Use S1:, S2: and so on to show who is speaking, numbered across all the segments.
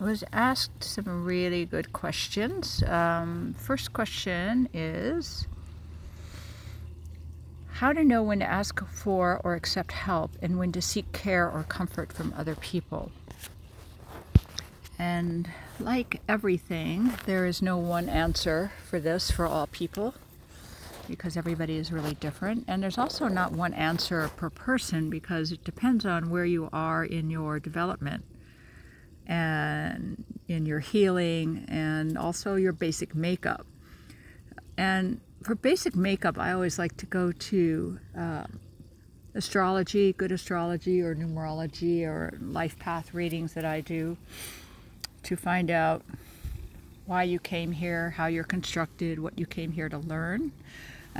S1: was asked some really good questions. Um, first question is How to know when to ask for or accept help and when to seek care or comfort from other people. And like everything, there is no one answer for this for all people because everybody is really different. And there's also not one answer per person because it depends on where you are in your development and in your healing and also your basic makeup. And for basic makeup, I always like to go to uh, astrology, good astrology, or numerology, or life path readings that I do to find out why you came here, how you're constructed, what you came here to learn.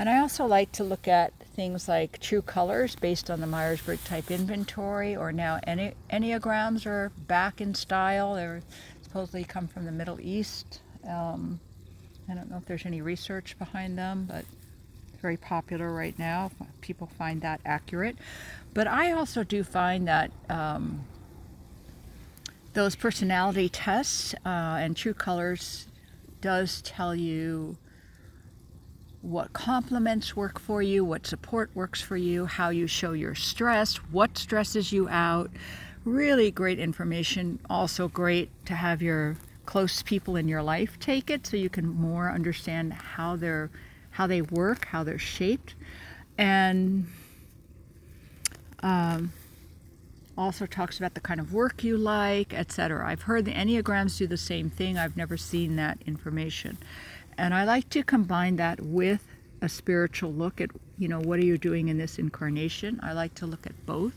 S1: And I also like to look at things like true colors based on the Myers Briggs type inventory, or now Enne- Enneagrams are back in style. They're supposedly come from the Middle East. Um, I don't know if there's any research behind them, but very popular right now. People find that accurate. But I also do find that um, those personality tests uh, and true colors does tell you what compliments work for you, what support works for you, how you show your stress, what stresses you out. Really great information. Also, great to have your close people in your life take it so you can more understand how they're how they work, how they're shaped, and um, also talks about the kind of work you like, etc. I've heard the Enneagrams do the same thing. I've never seen that information. And I like to combine that with a spiritual look at, you know, what are you doing in this incarnation? I like to look at both.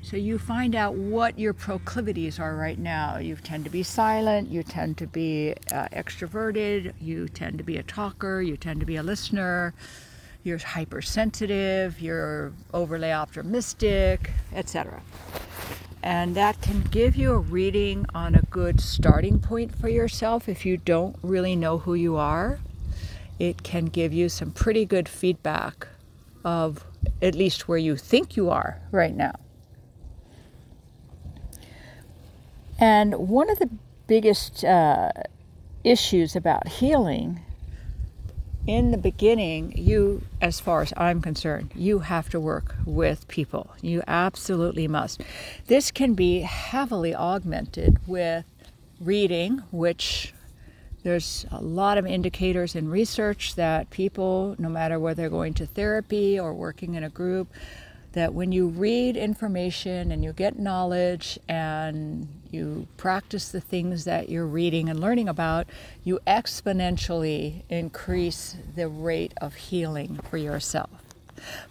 S1: So you find out what your proclivities are right now. You tend to be silent, you tend to be uh, extroverted, you tend to be a talker, you tend to be a listener, you're hypersensitive, you're overly optimistic, etc. And that can give you a reading on a good starting point for yourself if you don't really know who you are. It can give you some pretty good feedback of at least where you think you are right now. And one of the biggest uh, issues about healing in the beginning, you, as far as I'm concerned, you have to work with people. You absolutely must. This can be heavily augmented with reading, which there's a lot of indicators in research that people, no matter whether they're going to therapy or working in a group, that when you read information and you get knowledge and you practice the things that you're reading and learning about, you exponentially increase the rate of healing for yourself.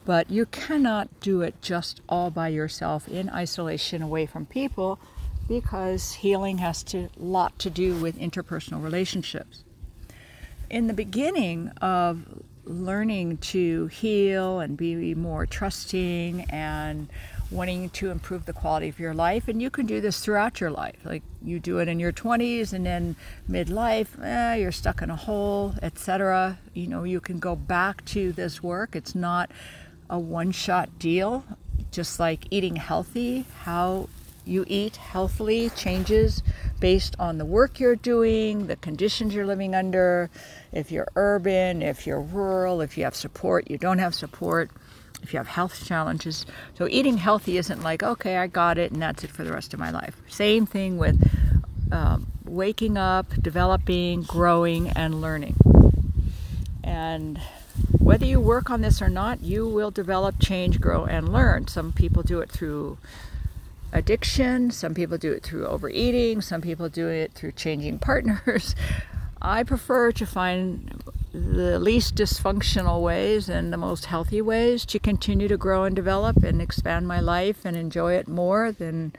S1: But you cannot do it just all by yourself in isolation away from people because healing has a lot to do with interpersonal relationships. In the beginning of learning to heal and be more trusting and wanting to improve the quality of your life. And you can do this throughout your life. Like you do it in your 20s and then midlife eh, you're stuck in a hole etc you know you can go back to this work. It's not a one shot deal. Just like eating healthy how you eat healthily changes based on the work you're doing, the conditions you're living under, if you're urban, if you're rural, if you have support, you don't have support, if you have health challenges. So eating healthy isn't like, okay, I got it and that's it for the rest of my life. Same thing with um, waking up, developing, growing, and learning. And whether you work on this or not, you will develop, change, grow, and learn. Some people do it through addiction. Some people do it through overeating. Some people do it through changing partners. I prefer to find the least dysfunctional ways and the most healthy ways to continue to grow and develop and expand my life and enjoy it more than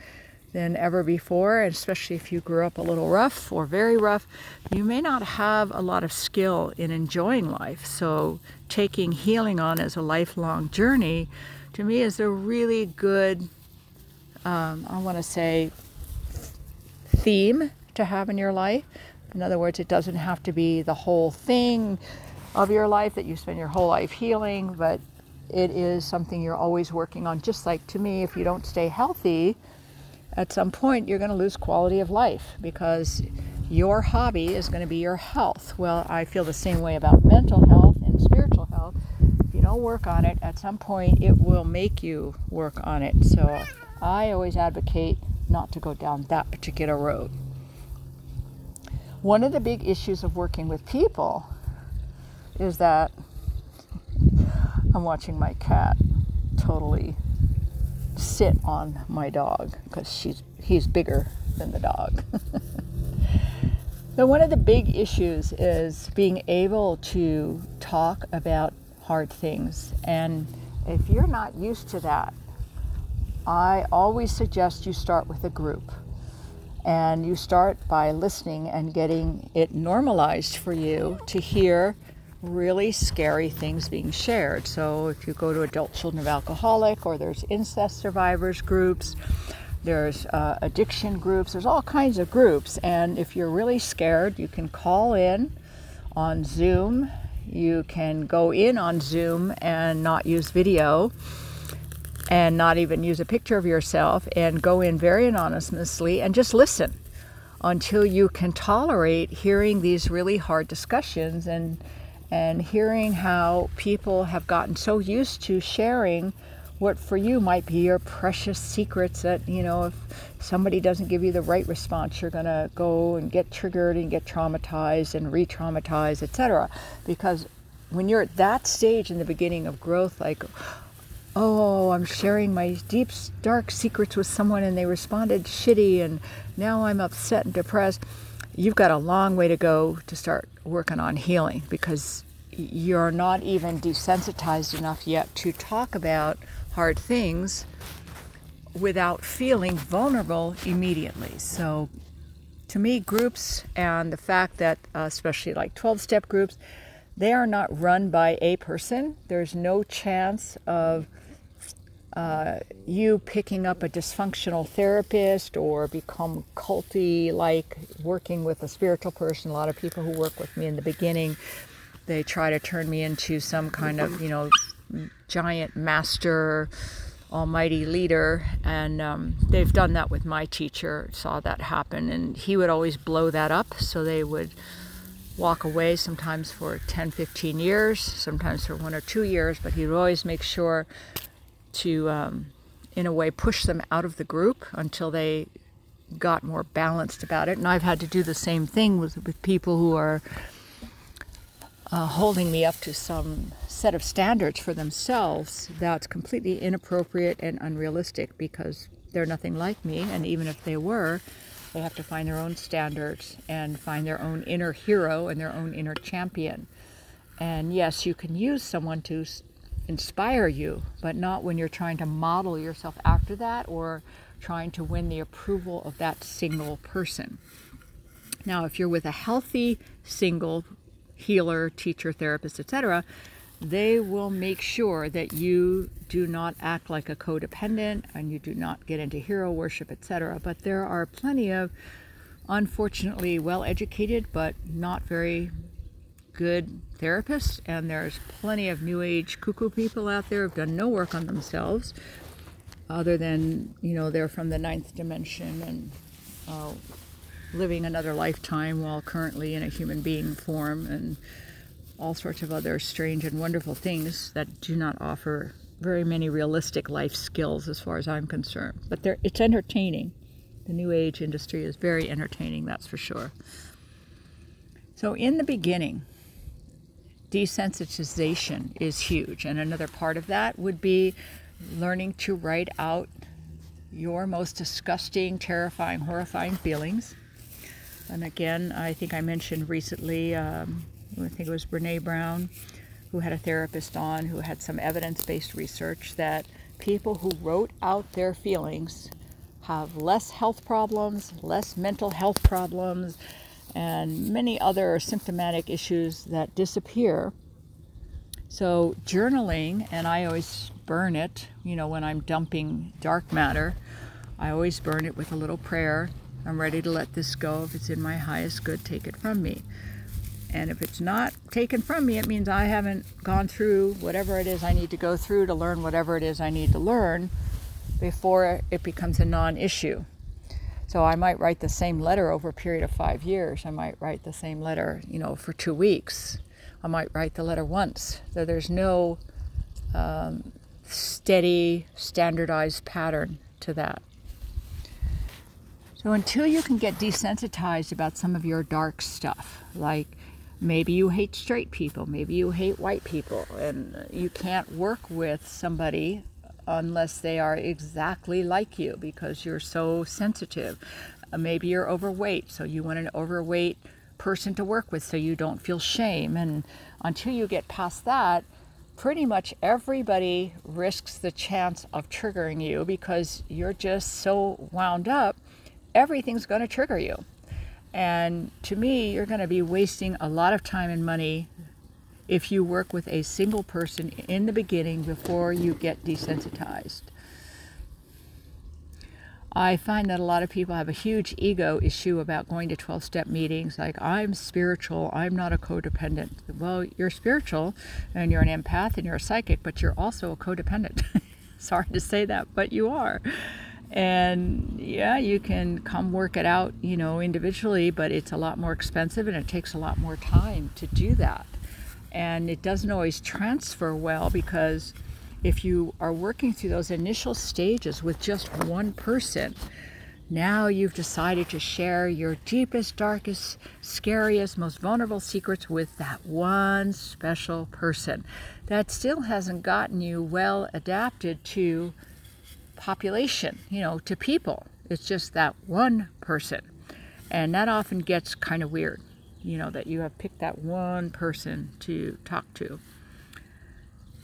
S1: than ever before, and especially if you grew up a little rough or very rough, you may not have a lot of skill in enjoying life. So, taking healing on as a lifelong journey to me is a really good um, I want to say, theme to have in your life. In other words, it doesn't have to be the whole thing of your life that you spend your whole life healing, but it is something you're always working on. Just like to me, if you don't stay healthy, at some point you're going to lose quality of life because your hobby is going to be your health. Well, I feel the same way about mental health and spiritual health. If you don't work on it, at some point it will make you work on it. So I always advocate not to go down that particular road. One of the big issues of working with people is that I'm watching my cat totally sit on my dog because she's he's bigger than the dog. so one of the big issues is being able to talk about hard things and if you're not used to that, I always suggest you start with a group. And you start by listening and getting it normalized for you to hear really scary things being shared. So if you go to adult children of alcoholic or there's incest survivors groups, there's uh, addiction groups, there's all kinds of groups. And if you're really scared, you can call in on Zoom. You can go in on Zoom and not use video and not even use a picture of yourself and go in very anonymously and just listen until you can tolerate hearing these really hard discussions and and hearing how people have gotten so used to sharing what for you might be your precious secrets that you know if somebody doesn't give you the right response you're going to go and get triggered and get traumatized and re-traumatized etc because when you're at that stage in the beginning of growth like oh i'm sharing my deep dark secrets with someone and they responded shitty and now i'm upset and depressed you've got a long way to go to start working on healing because you're not even desensitized enough yet to talk about hard things without feeling vulnerable immediately. So, to me, groups and the fact that, uh, especially like 12 step groups, they are not run by a person. There's no chance of uh, you picking up a dysfunctional therapist or become culty like working with a spiritual person. A lot of people who work with me in the beginning, they try to turn me into some kind of, you know, giant master, almighty leader. And um, they've done that with my teacher, saw that happen. And he would always blow that up. So they would walk away sometimes for 10, 15 years, sometimes for one or two years, but he would always make sure to, um, in a way, push them out of the group until they got more balanced about it. And I've had to do the same thing with, with people who are uh, holding me up to some set of standards for themselves that's completely inappropriate and unrealistic because they're nothing like me. And even if they were, they have to find their own standards and find their own inner hero and their own inner champion. And yes, you can use someone to inspire you, but not when you're trying to model yourself after that or trying to win the approval of that single person. Now, if you're with a healthy single healer, teacher, therapist, etc., they will make sure that you do not act like a codependent and you do not get into hero worship, etc. But there are plenty of unfortunately well educated but not very good therapists, and there's plenty of new age cuckoo people out there who've done no work on themselves other than, you know, they're from the ninth dimension and uh, living another lifetime while currently in a human being form and all sorts of other strange and wonderful things that do not offer very many realistic life skills as far as I'm concerned. But it's entertaining. The new age industry is very entertaining, that's for sure. So, in the beginning, desensitization is huge. And another part of that would be learning to write out your most disgusting, terrifying, horrifying feelings. And again, I think I mentioned recently, um, I think it was Brene Brown, who had a therapist on who had some evidence based research that people who wrote out their feelings have less health problems, less mental health problems, and many other symptomatic issues that disappear. So, journaling, and I always burn it, you know, when I'm dumping dark matter, I always burn it with a little prayer. I'm ready to let this go. If it's in my highest good, take it from me. And if it's not taken from me, it means I haven't gone through whatever it is I need to go through to learn whatever it is I need to learn before it becomes a non issue. So I might write the same letter over a period of five years. I might write the same letter, you know, for two weeks. I might write the letter once. So there's no um, steady, standardized pattern to that. So until you can get desensitized about some of your dark stuff, like maybe you hate straight people, maybe you hate white people, and you can't work with somebody unless they are exactly like you because you're so sensitive. Uh, maybe you're overweight, so you want an overweight person to work with so you don't feel shame. And until you get past that, pretty much everybody risks the chance of triggering you because you're just so wound up, everything's going to trigger you. And to me, you're going to be wasting a lot of time and money if you work with a single person in the beginning before you get desensitized. I find that a lot of people have a huge ego issue about going to 12 step meetings like, I'm spiritual, I'm not a codependent. Well, you're spiritual and you're an empath and you're a psychic, but you're also a codependent. Sorry to say that, but you are. And yeah, you can come work it out, you know, individually, but it's a lot more expensive and it takes a lot more time to do that. And it doesn't always transfer well because if you are working through those initial stages with just one person, now you've decided to share your deepest, darkest, scariest, most vulnerable secrets with that one special person. That still hasn't gotten you well adapted to population, you know, to people. It's just that one person. And that often gets kind of weird, you know, that you have picked that one person to talk to.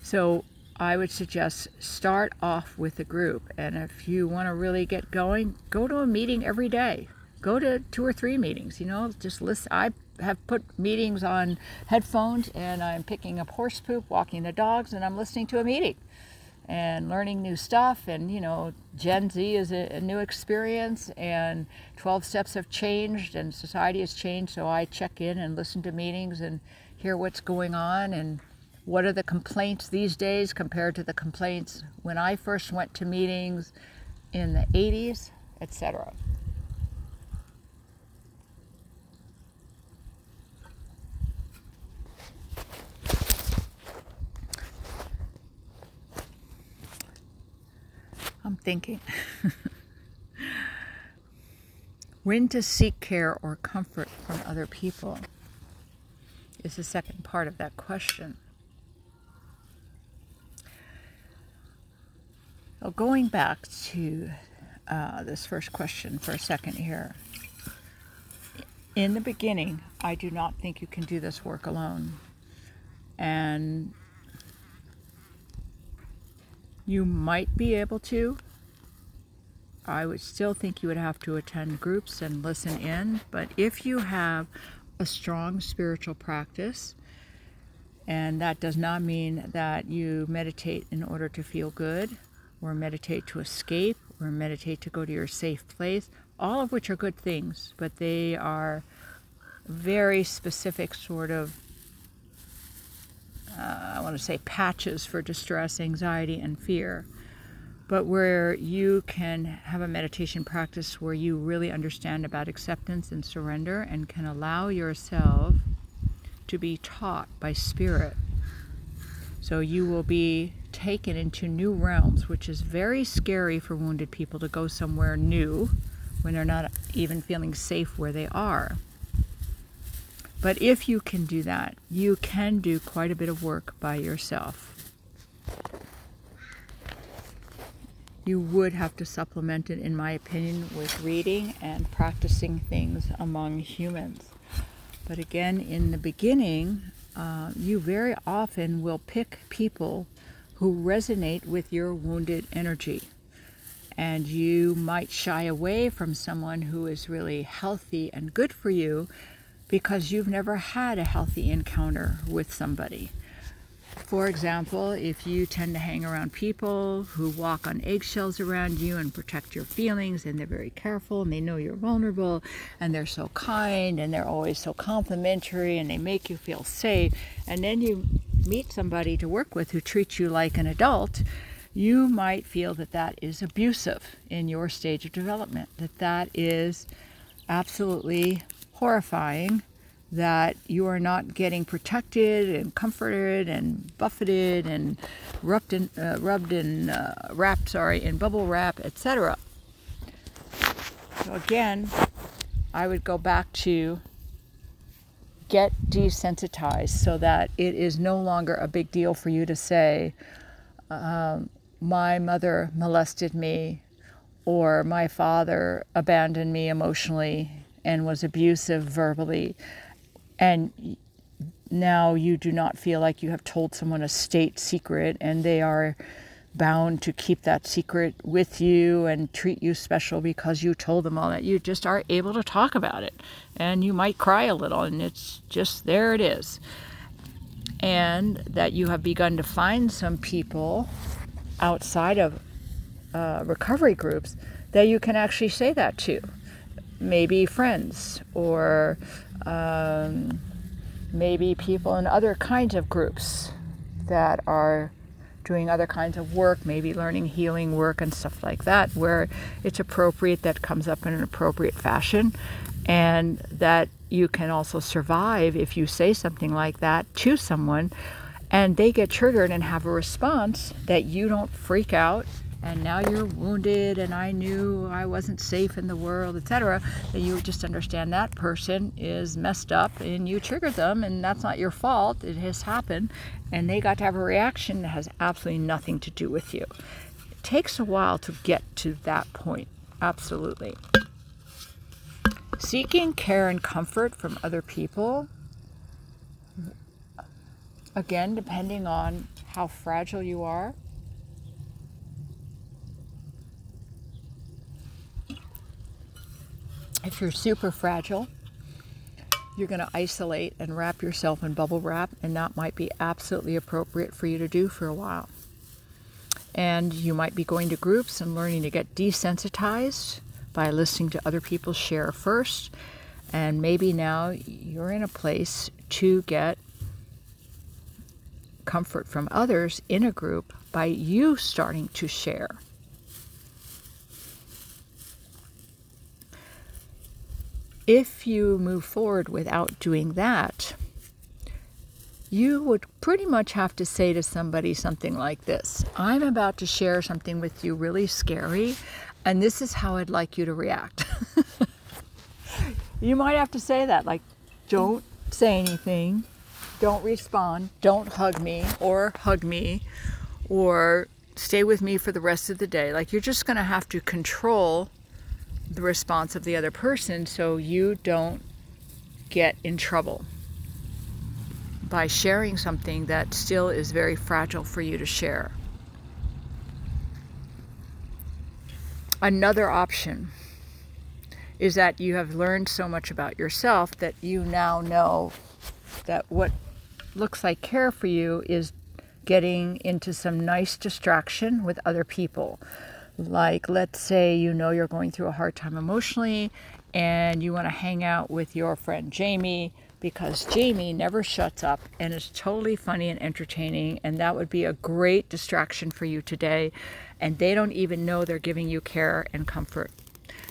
S1: So I would suggest start off with a group. And if you want to really get going, go to a meeting every day. Go to two or three meetings, you know, just listen. I have put meetings on headphones and I'm picking up horse poop, walking the dogs, and I'm listening to a meeting and learning new stuff. And, you know, Gen Z is a, a new experience and 12 steps have changed and society has changed. So I check in and listen to meetings and hear what's going on and what are the complaints these days compared to the complaints when I first went to meetings in the 80s, etc. I'm thinking. when to seek care or comfort from other people is the second part of that question. Well, going back to uh, this first question for a second here. In the beginning, I do not think you can do this work alone. And you might be able to. I would still think you would have to attend groups and listen in. But if you have a strong spiritual practice, and that does not mean that you meditate in order to feel good, or meditate to escape, or meditate to go to your safe place, all of which are good things, but they are very specific sort of, uh, I want to say, patches for distress, anxiety, and fear. But where you can have a meditation practice where you really understand about acceptance and surrender and can allow yourself to be taught by spirit. So you will be taken into new realms, which is very scary for wounded people to go somewhere new when they're not even feeling safe where they are. But if you can do that, you can do quite a bit of work by yourself. You would have to supplement it, in my opinion, with reading and practicing things among humans. But again, in the beginning, uh, you very often will pick people who resonate with your wounded energy. And you might shy away from someone who is really healthy and good for you because you've never had a healthy encounter with somebody. For example, if you tend to hang around people who walk on eggshells around you and protect your feelings, and they're very careful and they know you're vulnerable, and they're so kind and they're always so complimentary and they make you feel safe, and then you meet somebody to work with who treats you like an adult, you might feel that that is abusive in your stage of development, that that is absolutely horrifying, that you are not getting protected and comforted and buffeted and rubbed in, uh, rubbed in, uh, wrapped, sorry, in bubble wrap, etc. So again, I would go back to get desensitized so that it is no longer a big deal for you to say, um, my mother molested me or my father abandoned me emotionally and was abusive verbally. And now you do not feel like you have told someone a state secret and they are bound to keep that secret with you and treat you special because you told them all that. You just are able to talk about it and you might cry a little and it's just there it is. And that you have begun to find some people outside of uh, recovery groups that you can actually say that to. Maybe friends or um, maybe people in other kinds of groups that are doing other kinds of work, maybe learning healing work and stuff like that, where it's appropriate that comes up in an appropriate fashion, and that you can also survive if you say something like that to someone and they get triggered and have a response that you don't freak out and now you're wounded and I knew I wasn't safe in the world, etc., that you just understand that person is messed up and you triggered them and that's not your fault. It has happened and they got to have a reaction that has absolutely nothing to do with you. It takes a while to get to that point. Absolutely. Seeking care and comfort from other people Again, depending on how fragile you are. If you're super fragile, you're going to isolate and wrap yourself in bubble wrap, and that might be absolutely appropriate for you to do for a while. And you might be going to groups and learning to get desensitized by listening to other people share first. And maybe now you're in a place to get comfort from others in a group by you starting to share. If you move forward without doing that, you would pretty much have to say to somebody something like this I'm about to share something with you really scary, and this is how I'd like you to react. you might have to say that, like, don't say anything, don't respond, don't hug me or hug me or stay with me for the rest of the day. Like you're just going to have to control the response of the other person so you don't get in trouble by sharing something that still is very fragile for you to share. Another option is that you have learned so much about yourself that you now know that what looks like care for you is getting into some nice distraction with other people. Like, let's say you know you're going through a hard time emotionally and you want to hang out with your friend Jamie because Jamie never shuts up and is totally funny and entertaining, and that would be a great distraction for you today. And they don't even know they're giving you care and comfort.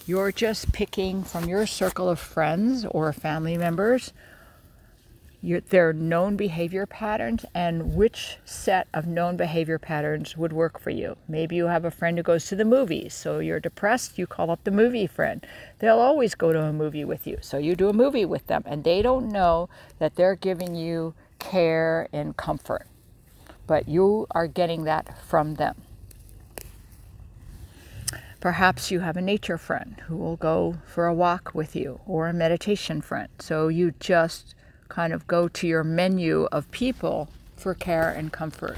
S1: You're just picking from your circle of friends or family members your, their known behavior patterns and which set of known behavior patterns would work for you. Maybe you have a friend who goes to the movies, so you're depressed, you call up the movie friend. They'll always go to a movie with you, so you do a movie with them, and they don't know that they're giving you care and comfort, but you are getting that from them. Perhaps you have a nature friend who will go for a walk with you or a meditation friend. So you just kind of go to your menu of people for care and comfort.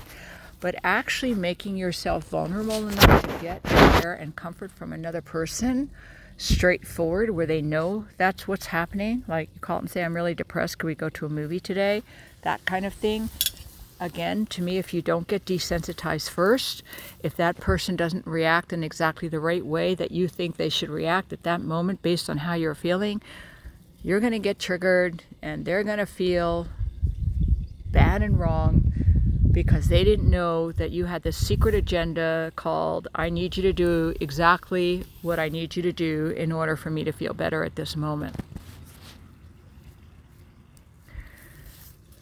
S1: But actually making yourself vulnerable enough to get care and comfort from another person straightforward where they know that's what's happening. Like you call and say, I'm really depressed. Could we go to a movie today? That kind of thing. Again, to me, if you don't get desensitized first, if that person doesn't react in exactly the right way that you think they should react at that moment based on how you're feeling, you're going to get triggered and they're going to feel bad and wrong because they didn't know that you had this secret agenda called I need you to do exactly what I need you to do in order for me to feel better at this moment.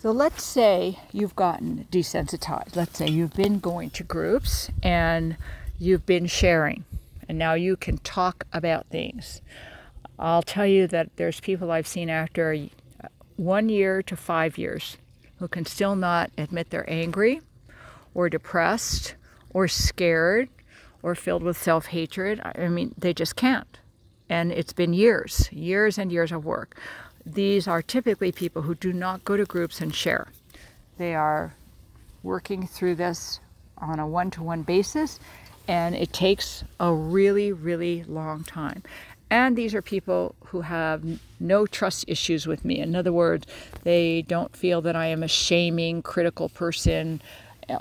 S1: So let's say you've gotten desensitized. Let's say you've been going to groups and you've been sharing, and now you can talk about things. I'll tell you that there's people I've seen after uh, one year to five years who can still not admit they're angry or depressed or scared or filled with self hatred. I mean, they just can't. And it's been years, years and years of work. These are typically people who do not go to groups and share. They are working through this on a one to one basis, and it takes a really, really long time. And these are people who have no trust issues with me. In other words, they don't feel that I am a shaming, critical person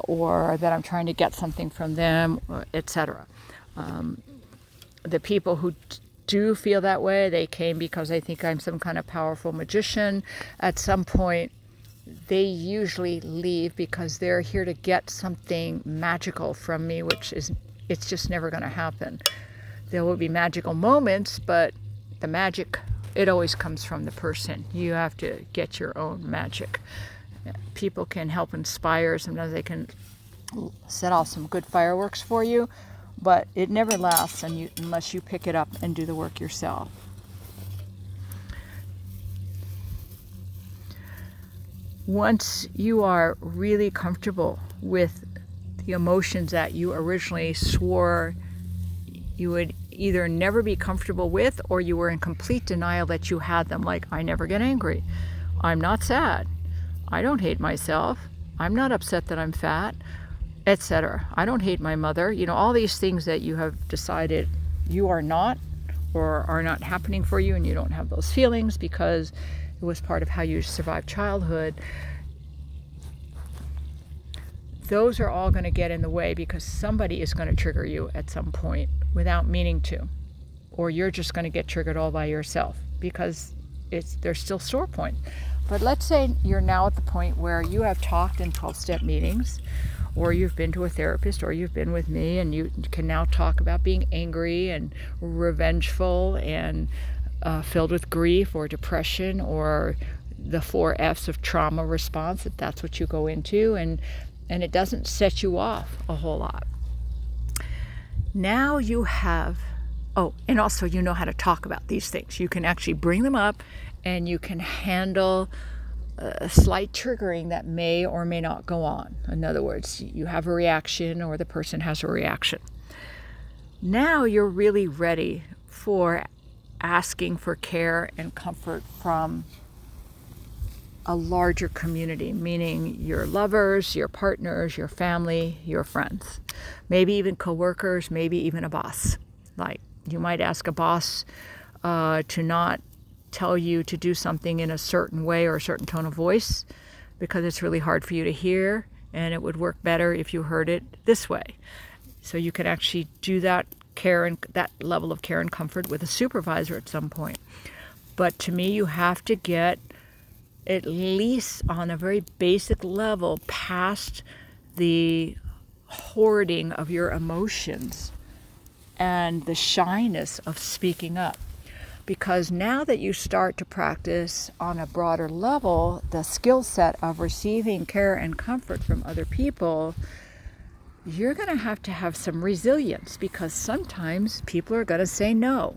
S1: or that I'm trying to get something from them, etc. Um, the people who do feel that way, they came because they think I'm some kind of powerful magician. At some point, they usually leave because they're here to get something magical from me, which is it's just never going to happen there will be magical moments, but the magic, it always comes from the person. You have to get your own magic. People can help inspire, sometimes they can set off some good fireworks for you, but it never lasts unless you pick it up and do the work yourself. Once you are really comfortable with the emotions that you originally swore you would either never be comfortable with or you were in complete denial that you had them. Like, I never get angry. I'm not sad. I don't hate myself. I'm not upset that I'm fat, etc. I don't hate my mother. You know, all these things that you have decided you are not or are not happening for you and you don't have those feelings because it was part of how you survived childhood those are all going to get in the way because somebody is going to trigger you at some point without meaning to. Or you're just going to get triggered all by yourself because it's there's still sore points. But let's say you're now at the point where you have talked in 12 step meetings or you've been to a therapist or you've been with me and you can now talk about being angry and revengeful and uh, filled with grief or depression or the four F's of trauma response, if that's what you go into. And and it doesn't set you off a whole lot. Now you have, oh, and also you know how to talk about these things. You can actually bring them up and you can handle a slight triggering that may or may not go on. In other words, you have a reaction or the person has a reaction. Now you're really ready for asking for care and comfort from a larger community, meaning your lovers, your partners, your family, your friends, maybe even coworkers, maybe even a boss. Like you might ask a boss uh, to not tell you to do something in a certain way or a certain tone of voice because it's really hard for you to hear, and it would work better if you heard it this way. So you can actually do that care and that level of care and comfort with a supervisor at some point. But to me, you have to get at least on a very basic level, past the hoarding of your emotions and the shyness of speaking up. Because now that you start to practice on a broader level the skill set of receiving care and comfort from other people, you're going to have to have some resilience because sometimes people are going to say no.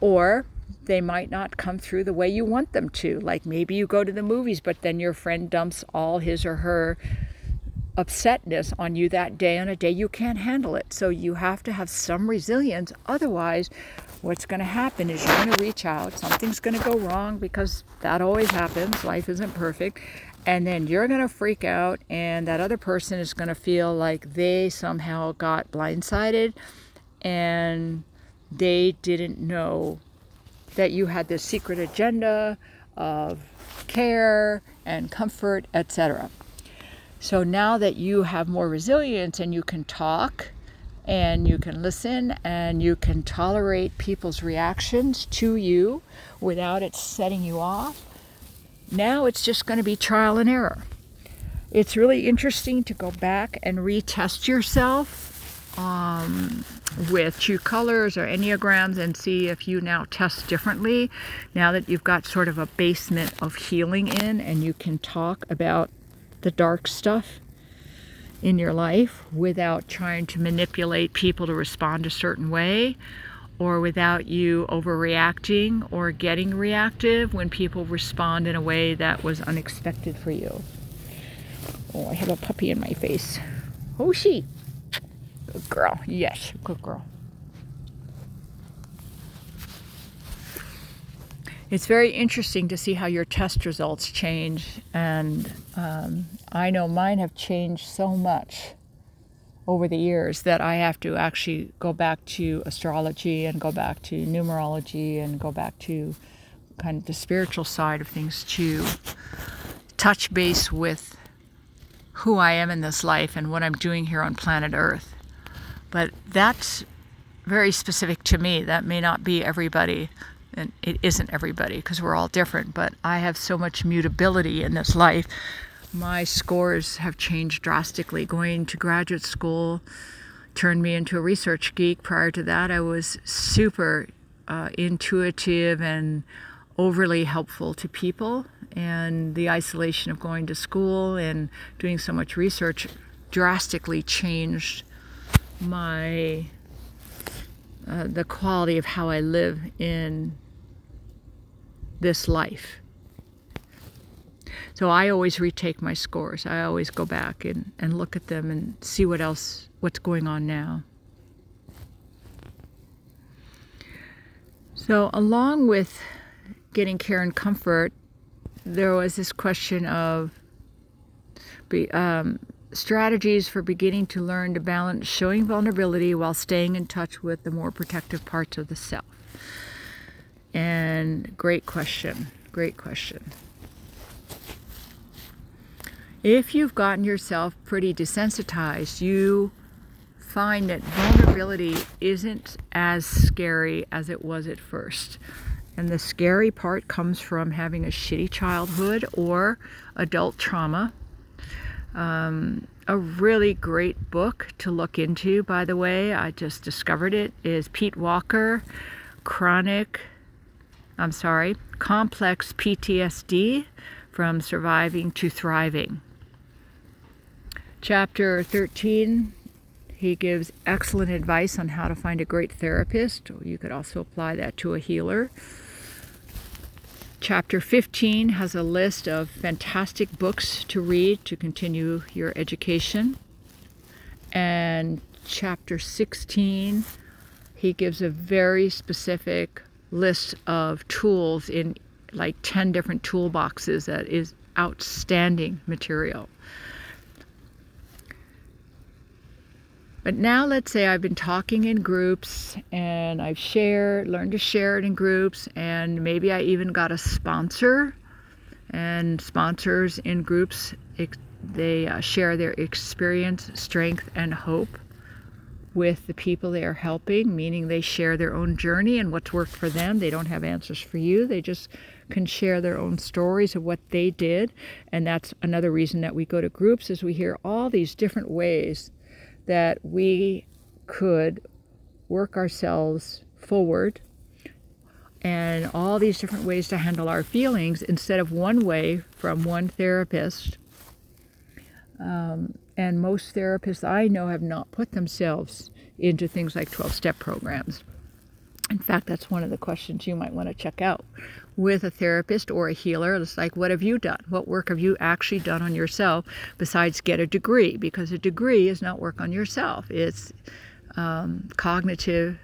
S1: Or they might not come through the way you want them to. Like maybe you go to the movies, but then your friend dumps all his or her upsetness on you that day on a day you can't handle it. So you have to have some resilience. Otherwise, what's going to happen is you're going to reach out, something's going to go wrong because that always happens. Life isn't perfect. And then you're going to freak out, and that other person is going to feel like they somehow got blindsided and they didn't know that you had this secret agenda of care and comfort, etc. So now that you have more resilience and you can talk and you can listen and you can tolerate people's reactions to you without it setting you off, now it's just going to be trial and error. it's really interesting to go back and retest yourself um, with true colors or enneagrams and see if you now test differently now that you've got sort of a basement of healing in and you can talk about the dark stuff in your life without trying to manipulate people to respond a certain way or without you overreacting or getting reactive when people respond in a way that was unexpected for you. Oh, I have a puppy in my face. Oh, she. Good girl. Yes, good girl. It's very interesting to see how your test results change, and um, I know mine have changed so much over the years that I have to actually go back to astrology and go back to numerology and go back to kind of the spiritual side of things to touch base with who I am in this life and what I'm doing here on planet Earth. But that's very specific to me. That may not be everybody, and it isn't everybody because we're all different, but I have so much mutability in this life. My scores have changed drastically. Going to graduate school turned me into a research geek. Prior to that, I was super uh, intuitive and overly helpful to people and the isolation of going to school and doing so much research drastically changed my uh, the quality of how I live in this life. So I always retake my scores. I always go back and, and look at them and see what else, what's going on now. So, along with getting care and comfort, there was this question of be, um, strategies for beginning to learn to balance showing vulnerability while staying in touch with the more protective parts of the self. And great question, great question. If you've gotten yourself pretty desensitized, you find that vulnerability isn't as scary as it was at first. And the scary part comes from having a shitty childhood or adult trauma. Um, a really great book to look into, by the way, I just discovered it, is Pete Walker, Chronic, I'm sorry, Complex PTSD from Surviving to Thriving. Chapter 13 he gives excellent advice on how to find a great therapist. You could also apply that to a healer. Chapter 15 has a list of fantastic books to read to continue your education. And chapter 16, he gives a very specific list of tools in like 10 different toolboxes that is outstanding material. But now let's say I've been talking in groups and I've shared, learned to share it in groups, and maybe I even got a sponsor. And sponsors in groups, they uh, share their experience, strength, and hope with the people they are helping, meaning they share their own journey and what's worked for them. They don't have answers for you. They just can share their own stories of what they did. And that's another reason that we go to groups is we hear all these different ways that we could work ourselves forward and all these different ways to handle our feelings instead of one way from one therapist. Um, and most therapists I know have not put themselves into things like 12 step programs. In fact, that's one of the questions you might want to check out with a therapist or a healer. It's like, what have you done? What work have you actually done on yourself besides get a degree? Because a degree is not work on yourself, it's um, cognitive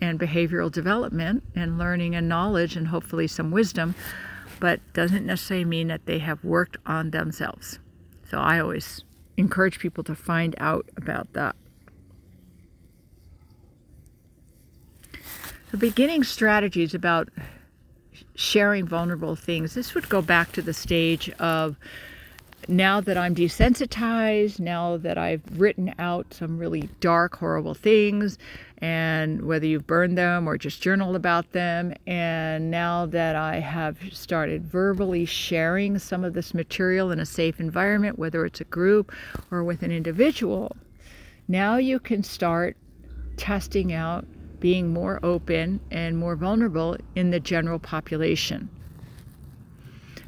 S1: and behavioral development and learning and knowledge and hopefully some wisdom, but doesn't necessarily mean that they have worked on themselves. So I always encourage people to find out about that. The beginning strategies about sharing vulnerable things. This would go back to the stage of now that I'm desensitized, now that I've written out some really dark, horrible things, and whether you've burned them or just journaled about them, and now that I have started verbally sharing some of this material in a safe environment, whether it's a group or with an individual, now you can start testing out being more open and more vulnerable in the general population.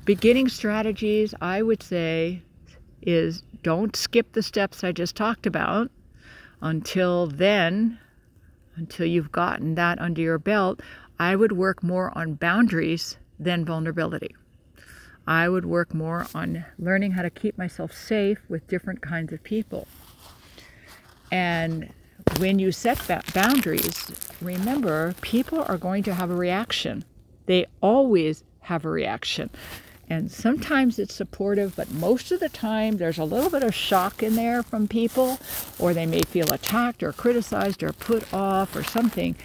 S1: Beginning strategies, I would say, is don't skip the steps I just talked about. Until then, until you've gotten that under your belt, I would work more on boundaries than vulnerability. I would work more on learning how to keep myself safe with different kinds of people. And when you set boundaries, remember people are going to have a reaction. They always have a reaction. And sometimes it's supportive, but most of the time there's a little bit of shock in there from people, or they may feel attacked or criticized or put off or something.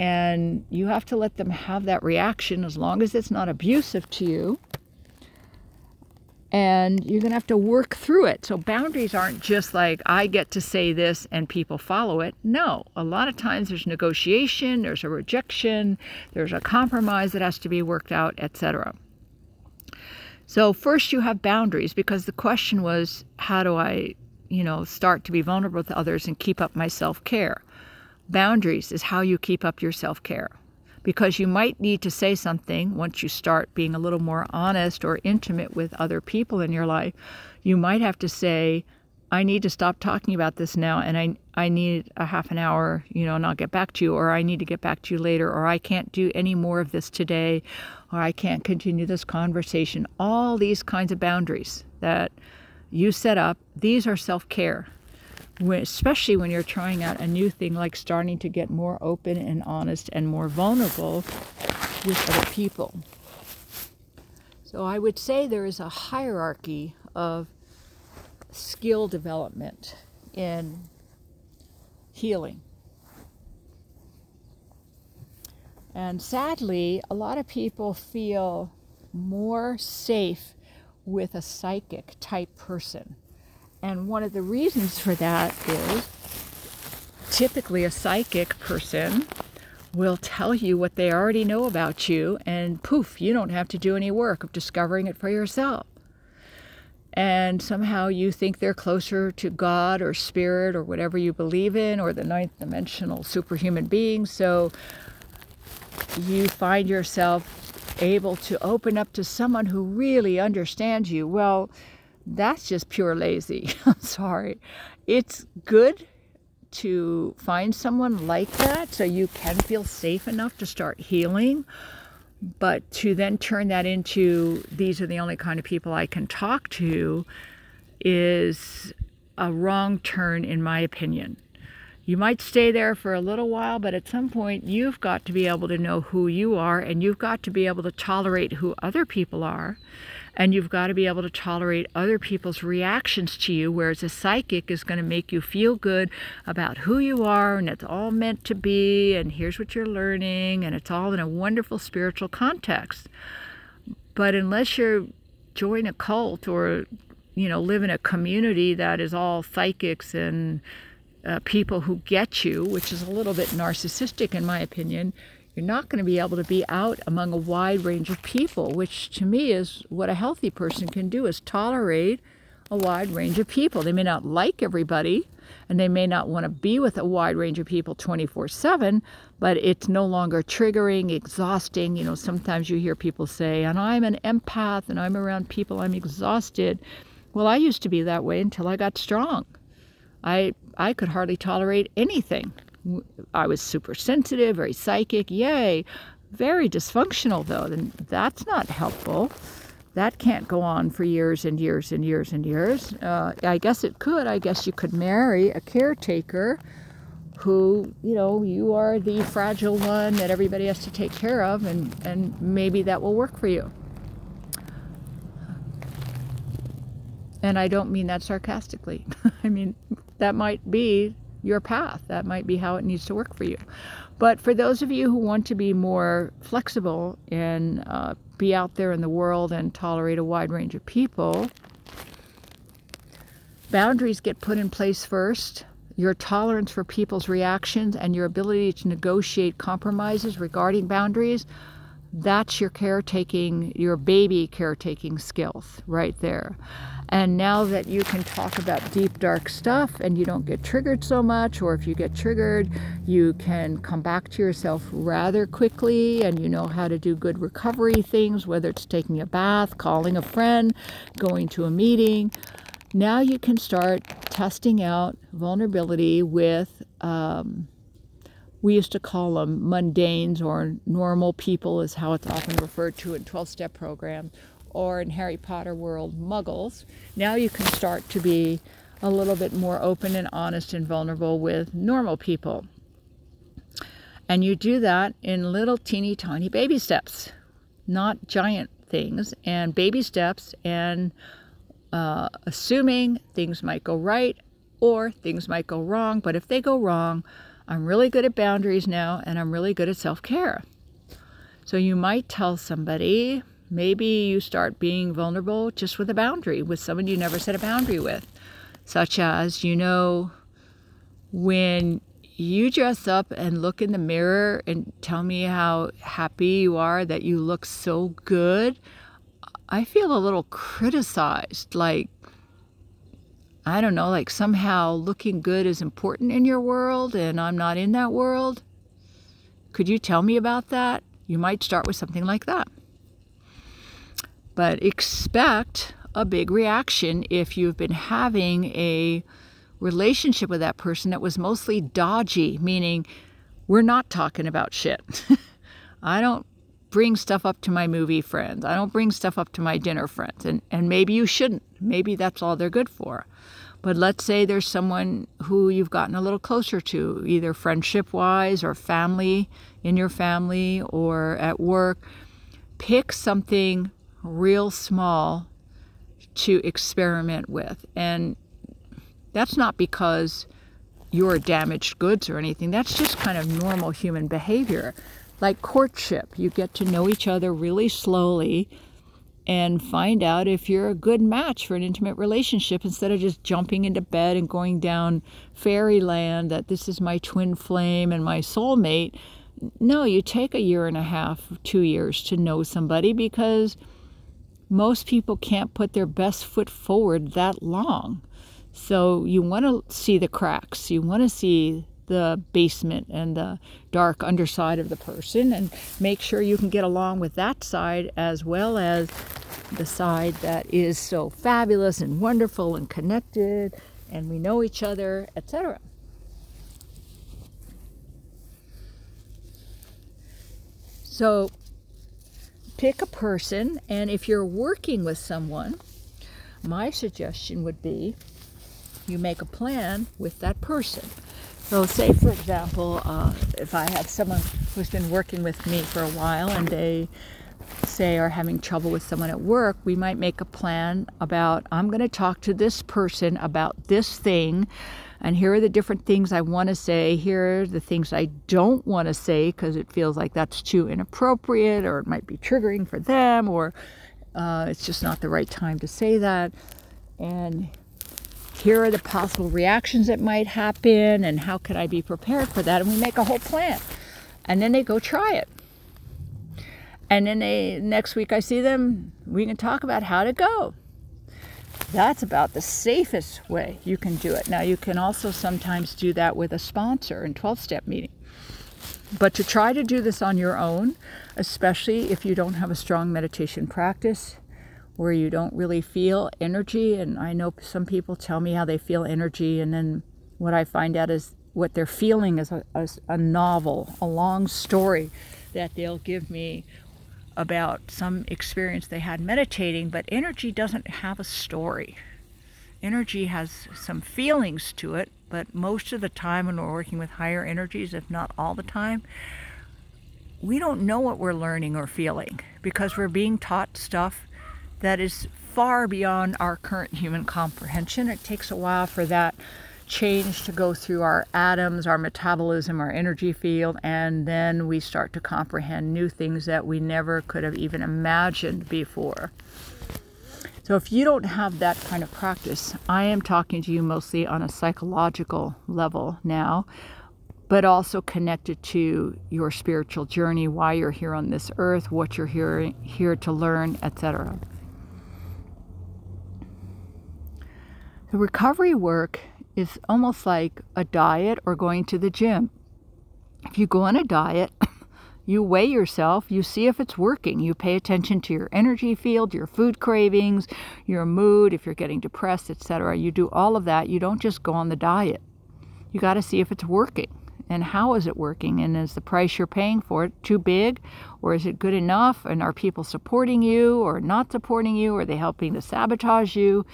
S1: And you have to let them have that reaction as long as it's not abusive to you and you're going to have to work through it. So boundaries aren't just like I get to say this and people follow it. No, a lot of times there's negotiation, there's a rejection, there's a compromise that has to be worked out, etc. So first you have boundaries because the question was how do I, you know, start to be vulnerable to others and keep up my self-care? Boundaries is how you keep up your self-care because you might need to say something once you start being a little more honest or intimate with other people in your life. You might have to say, I need to stop talking about this now and I, I need a half an hour, you know, and I'll get back to you, or I need to get back to you later, or I can't do any more of this today, or I can't continue this conversation. All these kinds of boundaries that you set up, these are self care especially when you're trying out a new thing like starting to get more open and honest and more vulnerable with other people. So I would say there is a hierarchy of skill development in healing. And sadly, a lot of people feel more safe with a psychic type person and one of the reasons for that is typically a psychic person will tell you what they already know about you, and poof, you don't have to do any work of discovering it for yourself. And somehow you think they're closer to God or spirit or whatever you believe in, or the ninth dimensional superhuman being. So you find yourself able to open up to someone who really understands you. Well, that's just pure lazy. I'm sorry. It's good to find someone like that so you can feel safe enough to start healing. But to then turn that into these are the only kind of people I can talk to is a wrong turn, in my opinion. You might stay there for a little while, but at some point you've got to be able to know who you are and you've got to be able to tolerate who other people are and you've got to be able to tolerate other people's reactions to you whereas a psychic is going to make you feel good about who you are and it's all meant to be and here's what you're learning and it's all in a wonderful spiritual context. But unless you're join a cult or you know live in a community that is all psychics and uh, people who get you which is a little bit narcissistic in my opinion you're not going to be able to be out among a wide range of people, which to me is what a healthy person can do is tolerate a wide range of people. They may not like everybody and they may not want to be with a wide range of people 24/7, but it's no longer triggering, exhausting. You know, sometimes you hear people say, "And I'm an empath and I'm around people I'm exhausted." Well, I used to be that way until I got strong. I I could hardly tolerate anything. I was super sensitive, very psychic, yay. Very dysfunctional, though, and that's not helpful. That can't go on for years and years and years and years. Uh, I guess it could. I guess you could marry a caretaker who, you know, you are the fragile one that everybody has to take care of, and, and maybe that will work for you. And I don't mean that sarcastically. I mean, that might be your path. That might be how it needs to work for you. But for those of you who want to be more flexible and uh, be out there in the world and tolerate a wide range of people, boundaries get put in place first, your tolerance for people's reactions and your ability to negotiate compromises regarding boundaries, that's your caretaking, your baby caretaking skills right there. And now that you can talk about deep, dark stuff and you don't get triggered so much, or if you get triggered, you can come back to yourself rather quickly and you know how to do good recovery things, whether it's taking a bath, calling a friend, going to a meeting. Now you can start testing out vulnerability with. Um, we used to call them mundanes or normal people, is how it's often referred to in 12 step programs or in Harry Potter world, muggles. Now you can start to be a little bit more open and honest and vulnerable with normal people. And you do that in little teeny tiny baby steps, not giant things, and baby steps, and uh, assuming things might go right or things might go wrong. But if they go wrong, I'm really good at boundaries now and I'm really good at self care. So you might tell somebody, Maybe you start being vulnerable just with a boundary, with someone you never set a boundary with, such as, you know, when you dress up and look in the mirror and tell me how happy you are that you look so good, I feel a little criticized. Like, I don't know, like somehow looking good is important in your world and I'm not in that world. Could you tell me about that? You might start with something like that. But expect a big reaction if you've been having a relationship with that person that was mostly dodgy, meaning we're not talking about shit. I don't bring stuff up to my movie friends. I don't bring stuff up to my dinner friends. And, and maybe you shouldn't. Maybe that's all they're good for. But let's say there's someone who you've gotten a little closer to, either friendship wise or family in your family or at work. Pick something real small to experiment with. And that's not because you're damaged goods or anything. That's just kind of normal human behavior. Like courtship, you get to know each other really slowly and find out if you're a good match for an intimate relationship instead of just jumping into bed and going down fairyland that this is my twin flame and my soulmate. No, you take a year and a half, two years to know somebody because most people can't put their best foot forward that long. So you want to see the cracks, you want to see the basement and the dark underside of the person and make sure you can get along with that side as well as the side that is so fabulous and wonderful and connected and we know each other, etc. So pick a person, and if you're working with someone, my suggestion would be you make a plan with that person. So, say for example, uh, if I have someone who's been working with me for a while and they say are having trouble with someone at work, we might make a plan about I'm going to talk to this person about this thing and here are the different things I want to say. Here are the things I don't want to say because it feels like that's too inappropriate or it might be triggering for them or uh, it's just not the right time to say that. And here are the possible reactions that might happen and how can I be prepared for that. And we make a whole plan. And then they go try it. And then they next week I see them, we can talk about how to go. That's about the safest way you can do it. Now, you can also sometimes do that with a sponsor in 12 step meeting. But to try to do this on your own, especially if you don't have a strong meditation practice where you don't really feel energy, and I know some people tell me how they feel energy, and then what I find out is what they're feeling is a, a, a novel, a long story that they'll give me about some experience they had meditating, but energy doesn't have a story. Energy has some feelings to it, but most of the time when we're working with higher energies, if not all the time, we don't know what we're learning or feeling because we're being taught stuff that is far beyond our current human comprehension. It takes a while for that change to go through our atoms, our metabolism, our energy field, and then we start to comprehend new things that we never could have even imagined before. So if you don't have that kind of practice, I am talking to you mostly on a psychological level now, but also connected to your spiritual journey, why you're here on this earth, what you're here here to learn, etc. The recovery work is almost like a diet or going to the gym. If you go on a diet, you weigh yourself, you see if it's working. You pay attention to your energy field, your food cravings, your mood, if you're getting depressed, etc. You do all of that. You don't just go on the diet. You got to see if it's working and how is it working and is the price you're paying for it too big or is it good enough and are people supporting you or not supporting you are they helping to sabotage you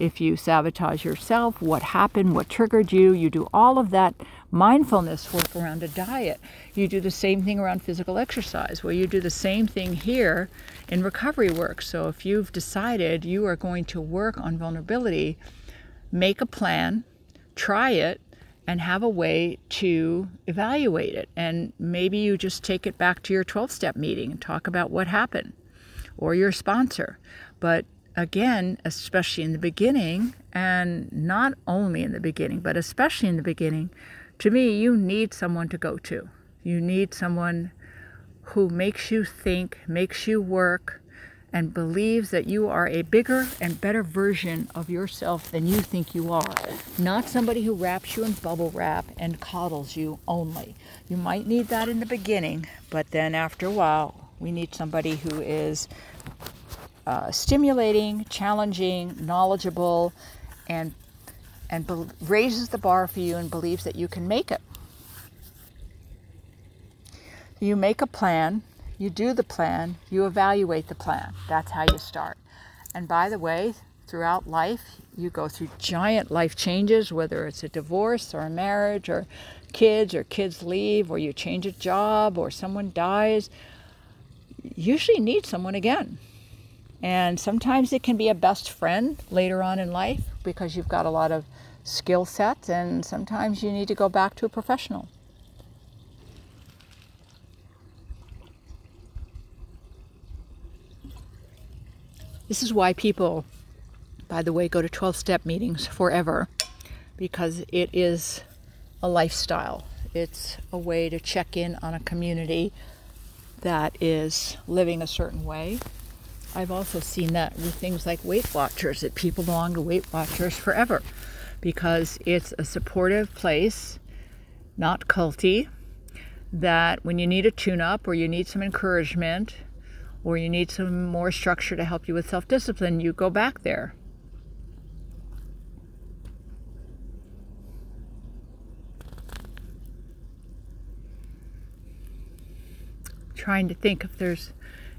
S1: if you sabotage yourself, what happened, what triggered you. You do all of that mindfulness work around a diet. You do the same thing around physical exercise, where you do the same thing here in recovery work. So if you've decided you are going to work on vulnerability, make a plan, try it, and have a way to evaluate it. And maybe you just take it back to your 12 step meeting and talk about what happened or your sponsor. But again, especially in the beginning, and not only in the beginning, but especially in the beginning, to me, you need someone to go to. You need someone who makes you think, makes you work, and believes that you are a bigger and better version of yourself than you think you are. Not somebody who wraps you in bubble wrap and coddles you only. You might need that in the beginning, but then after a while, we need somebody who is uh, stimulating, challenging, knowledgeable, and and be- raises the bar for you and believes that you can make it. You make a plan, you do the plan, you evaluate the plan. That's how you start. And by the way, throughout life, you go through giant life changes, whether it's a divorce or a marriage or kids or kids leave or you change a job or someone dies. You usually need someone again. And sometimes it can be a best friend later on in life because you've got a lot of skill sets, and sometimes you need to go back to a professional. This is why people, by the way, go to 12 step meetings forever because it is a lifestyle. It's a way to check in on a community that is living a certain way I've also seen that with things like Weight Watchers, that people belong to Weight Watchers forever because it's a supportive place, not culty, that when you need a tune up or you need some encouragement or you need some more structure to help you with self discipline, you go back there. Trying to think if there's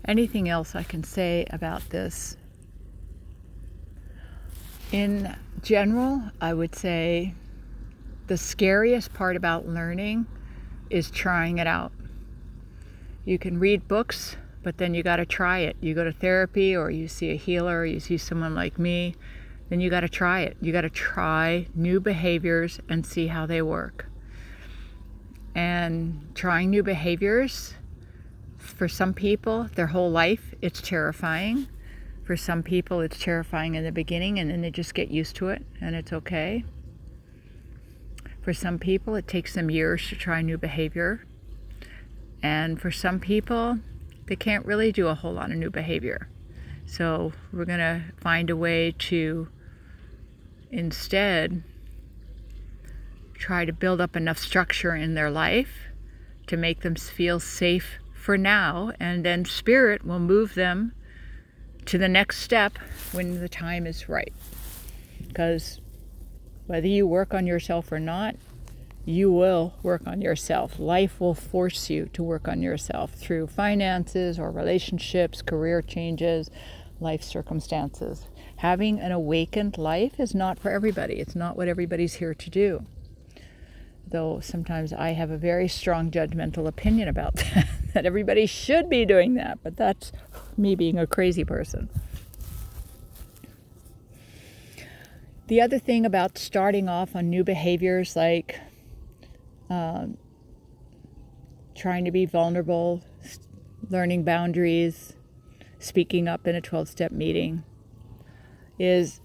S1: anything else I can say about this. In general, I would say the scariest part about learning is trying it out. You can read books, but then you got to try it. You go to therapy or you see a healer, or you see someone like me, then you got to try it. You got to try new behaviors and see how they work. And trying new behaviors for some people, their whole life, it's terrifying. For some people, it's terrifying in the beginning and then they just get used to it and it's okay. For some people, it takes them years to try new behavior. And for some people, they can't really do a whole lot of new behavior. So we're going to find a way to instead try to build up enough structure in their life to make them feel safe for now, and then Spirit will move them to the next step when the time is right. Because whether you work on yourself or not, you will work on yourself. Life will force you to work on yourself through finances or relationships, career changes, life circumstances. Having an awakened life is not for everybody, it's not what everybody's here to do though sometimes I have a very strong judgmental opinion about that, that everybody should be doing that, but that's me being a crazy person. The other thing about starting off on new behaviors like um, trying to be vulnerable, learning boundaries, speaking up in a 12 step meeting, is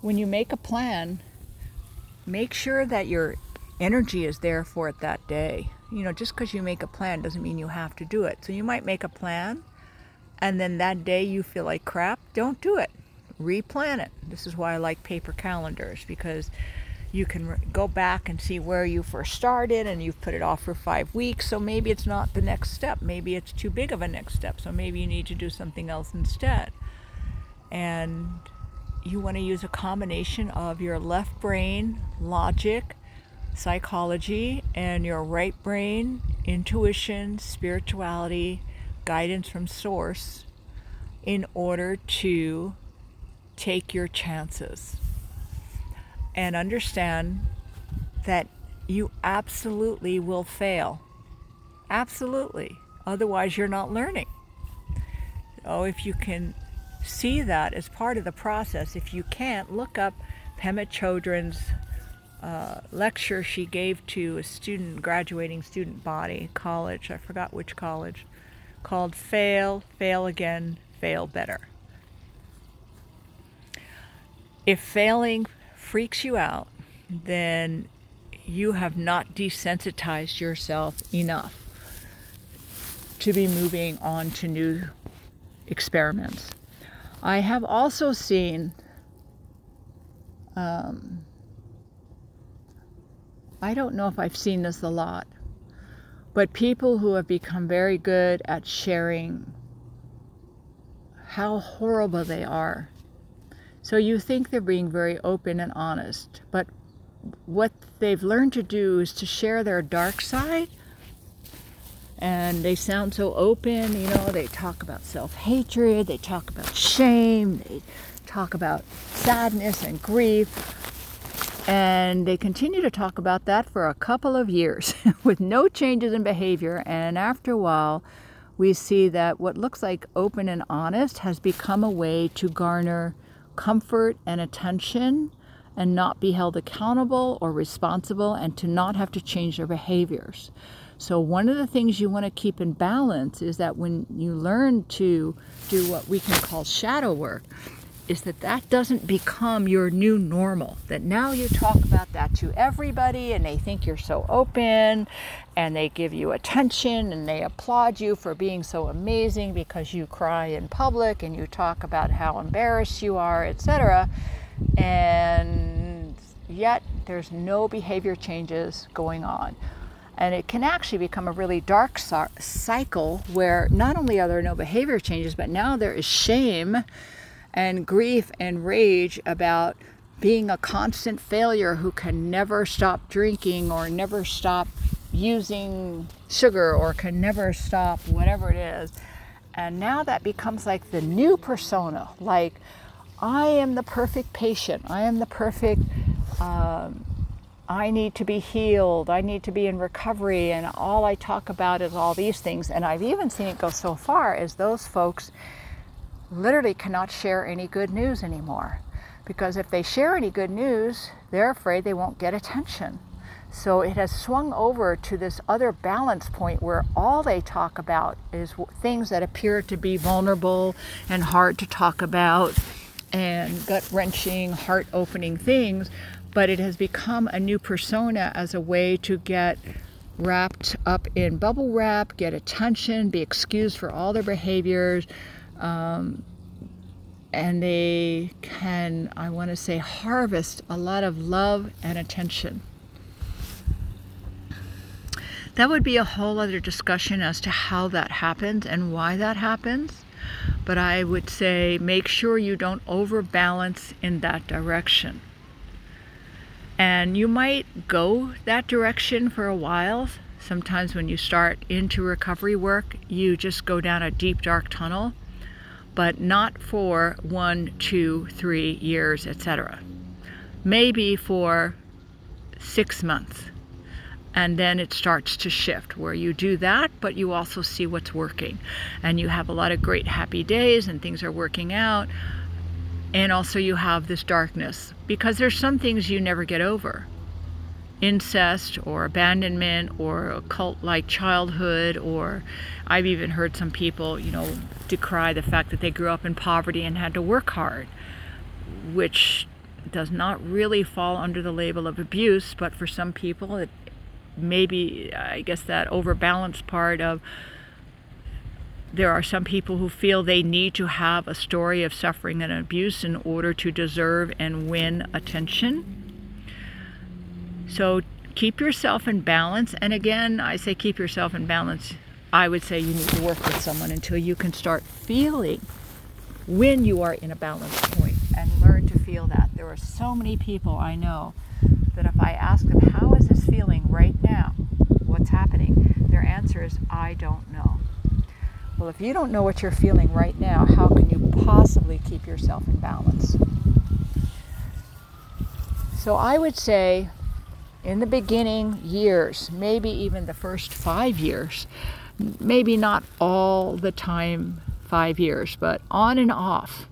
S1: when you make a plan, make sure that your energy is there for it that day. You know, just because you make a plan doesn't mean you have to do it. So you might make a plan and then that day you feel like crap, don't do it. Replan it. This is why I like paper calendars because you can go back and see where you first started and you've put it off for five weeks. So maybe it's not the next step. Maybe it's too big of a next step. So maybe you need to do something else instead. And you want to use a combination of your left brain logic, psychology, and your right brain intuition, spirituality, guidance from source in order to take your chances and understand that you absolutely will fail. Absolutely. Otherwise, you're not learning. So, if you can see that as part of the process, if you can't, look up Pema Chodron's uh, lecture she gave to a student, graduating student body, college, I forgot which college called Fail, Fail Again, Fail Better. If failing freaks you out, then you have not desensitized yourself enough to be moving on to new experiments. I have also seen, um, I don't know if I've seen this a lot, but people who have become very good at sharing how horrible they are. So you think they're being very open and honest, but what they've learned to do is to share their dark side. And they sound so open, you know, they talk about self hatred, they talk about shame, they talk about sadness and grief. And they continue to talk about that for a couple of years with no changes in behavior. And after a while, we see that what looks like open and honest has become a way to garner comfort and attention and not be held accountable or responsible and to not have to change their behaviors. So, one of the things you want to keep in balance is that when you learn to do what we can call shadow work, is that that doesn't become your new normal. That now you talk about that to everybody and they think you're so open and they give you attention and they applaud you for being so amazing because you cry in public and you talk about how embarrassed you are, etc. And yet there's no behavior changes going on. And it can actually become a really dark cycle where not only are there no behavior changes, but now there is shame and grief and rage about being a constant failure who can never stop drinking or never stop using sugar or can never stop whatever it is. And now that becomes like the new persona. Like, I am the perfect patient. I am the perfect, um, I need to be healed. I need to be in recovery. And all I talk about is all these things. And I've even seen it go so far as those folks literally cannot share any good news anymore. Because if they share any good news, they're afraid they won't get attention. So it has swung over to this other balance point where all they talk about is things that appear to be vulnerable and hard to talk about and gut wrenching, heart opening things. But it has become a new persona as a way to get wrapped up in bubble wrap, get attention, be excused for all their behaviors, um, and they can, I want to say, harvest a lot of love and attention. That would be a whole other discussion as to how that happens and why that happens. But I would say make sure you don't overbalance in that direction. And you might go that direction for a while. Sometimes when you start into recovery work, you just go down a deep, dark tunnel but not for one, two, three years, etc. Maybe for six months. And then it starts to shift where you do that, but you also see what's working. And you have a lot of great happy days and things are working out. And also you have this darkness because there's some things you never get over incest or abandonment or a cult like childhood or I've even heard some people, you know, decry the fact that they grew up in poverty and had to work hard. which does not really fall under the label of abuse, but for some people, it maybe, I guess, that overbalanced part of there are some people who feel they need to have a story of suffering and abuse in order to deserve and win attention. So keep yourself in balance. And again, I say keep yourself in balance. I would say you need to work with someone until you can start feeling when you are in a balance point and learn to feel that. There are so many people I know that if I ask them, How is this feeling right now? What's happening? Their answer is, I don't know. Well, if you don't know what you're feeling right now, how can you possibly keep yourself in balance? So I would say in the beginning years, maybe even the first five years, maybe not all the time five years, but on and off,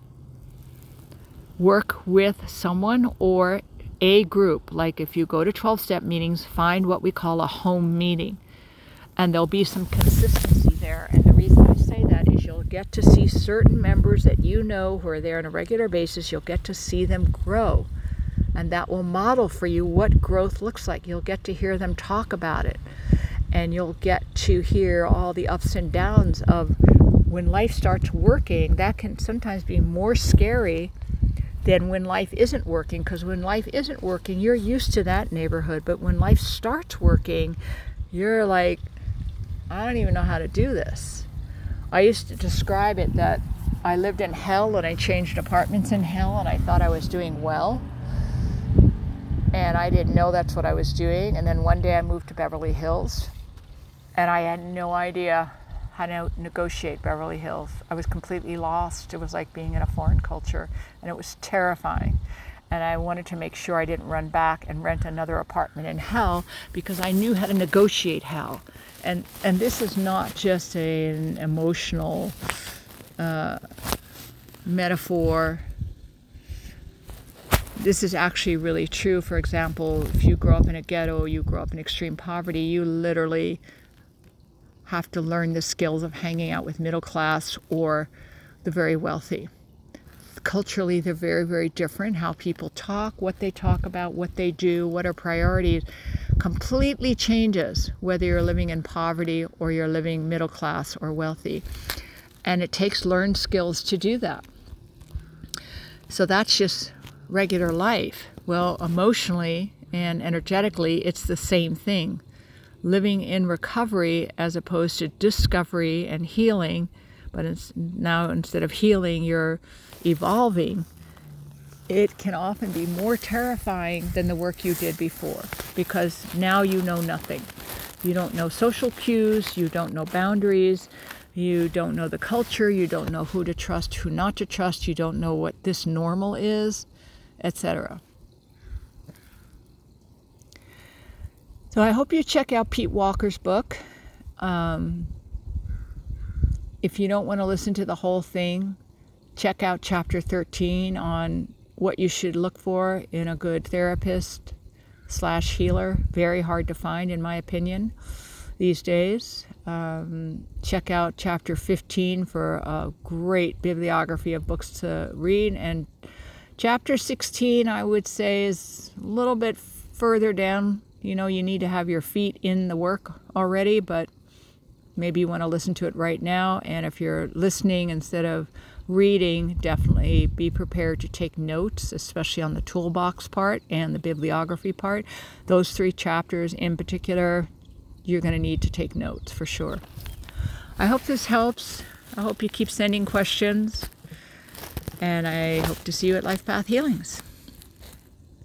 S1: work with someone or a group. Like if you go to 12 step meetings, find what we call a home meeting. And there'll be some consistency there. And the reason I say that is you'll get to see certain members that you know who are there on a regular basis, you'll get to see them grow. And that will model for you what growth looks like. You'll get to hear them talk about it. And you'll get to hear all the ups and downs of when life starts working. That can sometimes be more scary than when life isn't working. Because when life isn't working, you're used to that neighborhood. But when life starts working, you're like, I don't even know how to do this. I used to describe it that I lived in hell and I changed apartments in hell and I thought I was doing well. And I didn't know that's what I was doing. And then one day I moved to Beverly Hills and I had no idea how to negotiate Beverly Hills. I was completely lost. It was like being in a foreign culture, and it was terrifying. And I wanted to make sure I didn't run back and rent another apartment in hell because I knew how to negotiate hell. And and this is not just a, an emotional uh, metaphor. This is actually really true. For example, if you grow up in a ghetto, you grow up in extreme poverty, you literally have to learn the skills of hanging out with middle class or the very wealthy. Culturally, they're very, very different. How people talk, what they talk about, what they do, what are priorities completely changes whether you're living in poverty or you're living middle class or wealthy. And it takes learned skills to do that. So that's just regular life. Well, emotionally and energetically, it's the same thing living in recovery as opposed to discovery and healing, but it's now instead of healing, you're evolving, it can often be more terrifying than the work you did before because now you know nothing. You don't know social cues, you don't know boundaries, you don't know the culture, you don't know who to trust, who not to trust, you don't know what this normal is, etc. So I hope you check out Pete Walker's book. Um, if you don't want to listen to the whole thing, check out chapter 13 on what you should look for in a good therapist slash healer. Very hard to find, in my opinion, these days. Um, check out chapter 15 for a great bibliography of books to read. And chapter 16, I would say, is a little bit further down you know you need to have your feet in the work already, but maybe you want to listen to it right now. And if you're listening instead of reading, definitely be prepared to take notes, especially on the toolbox part and the bibliography part. Those three chapters in particular, you're going to need to take notes for sure. I hope this helps. I hope you keep sending questions. And I hope to see you at Life Path Healings.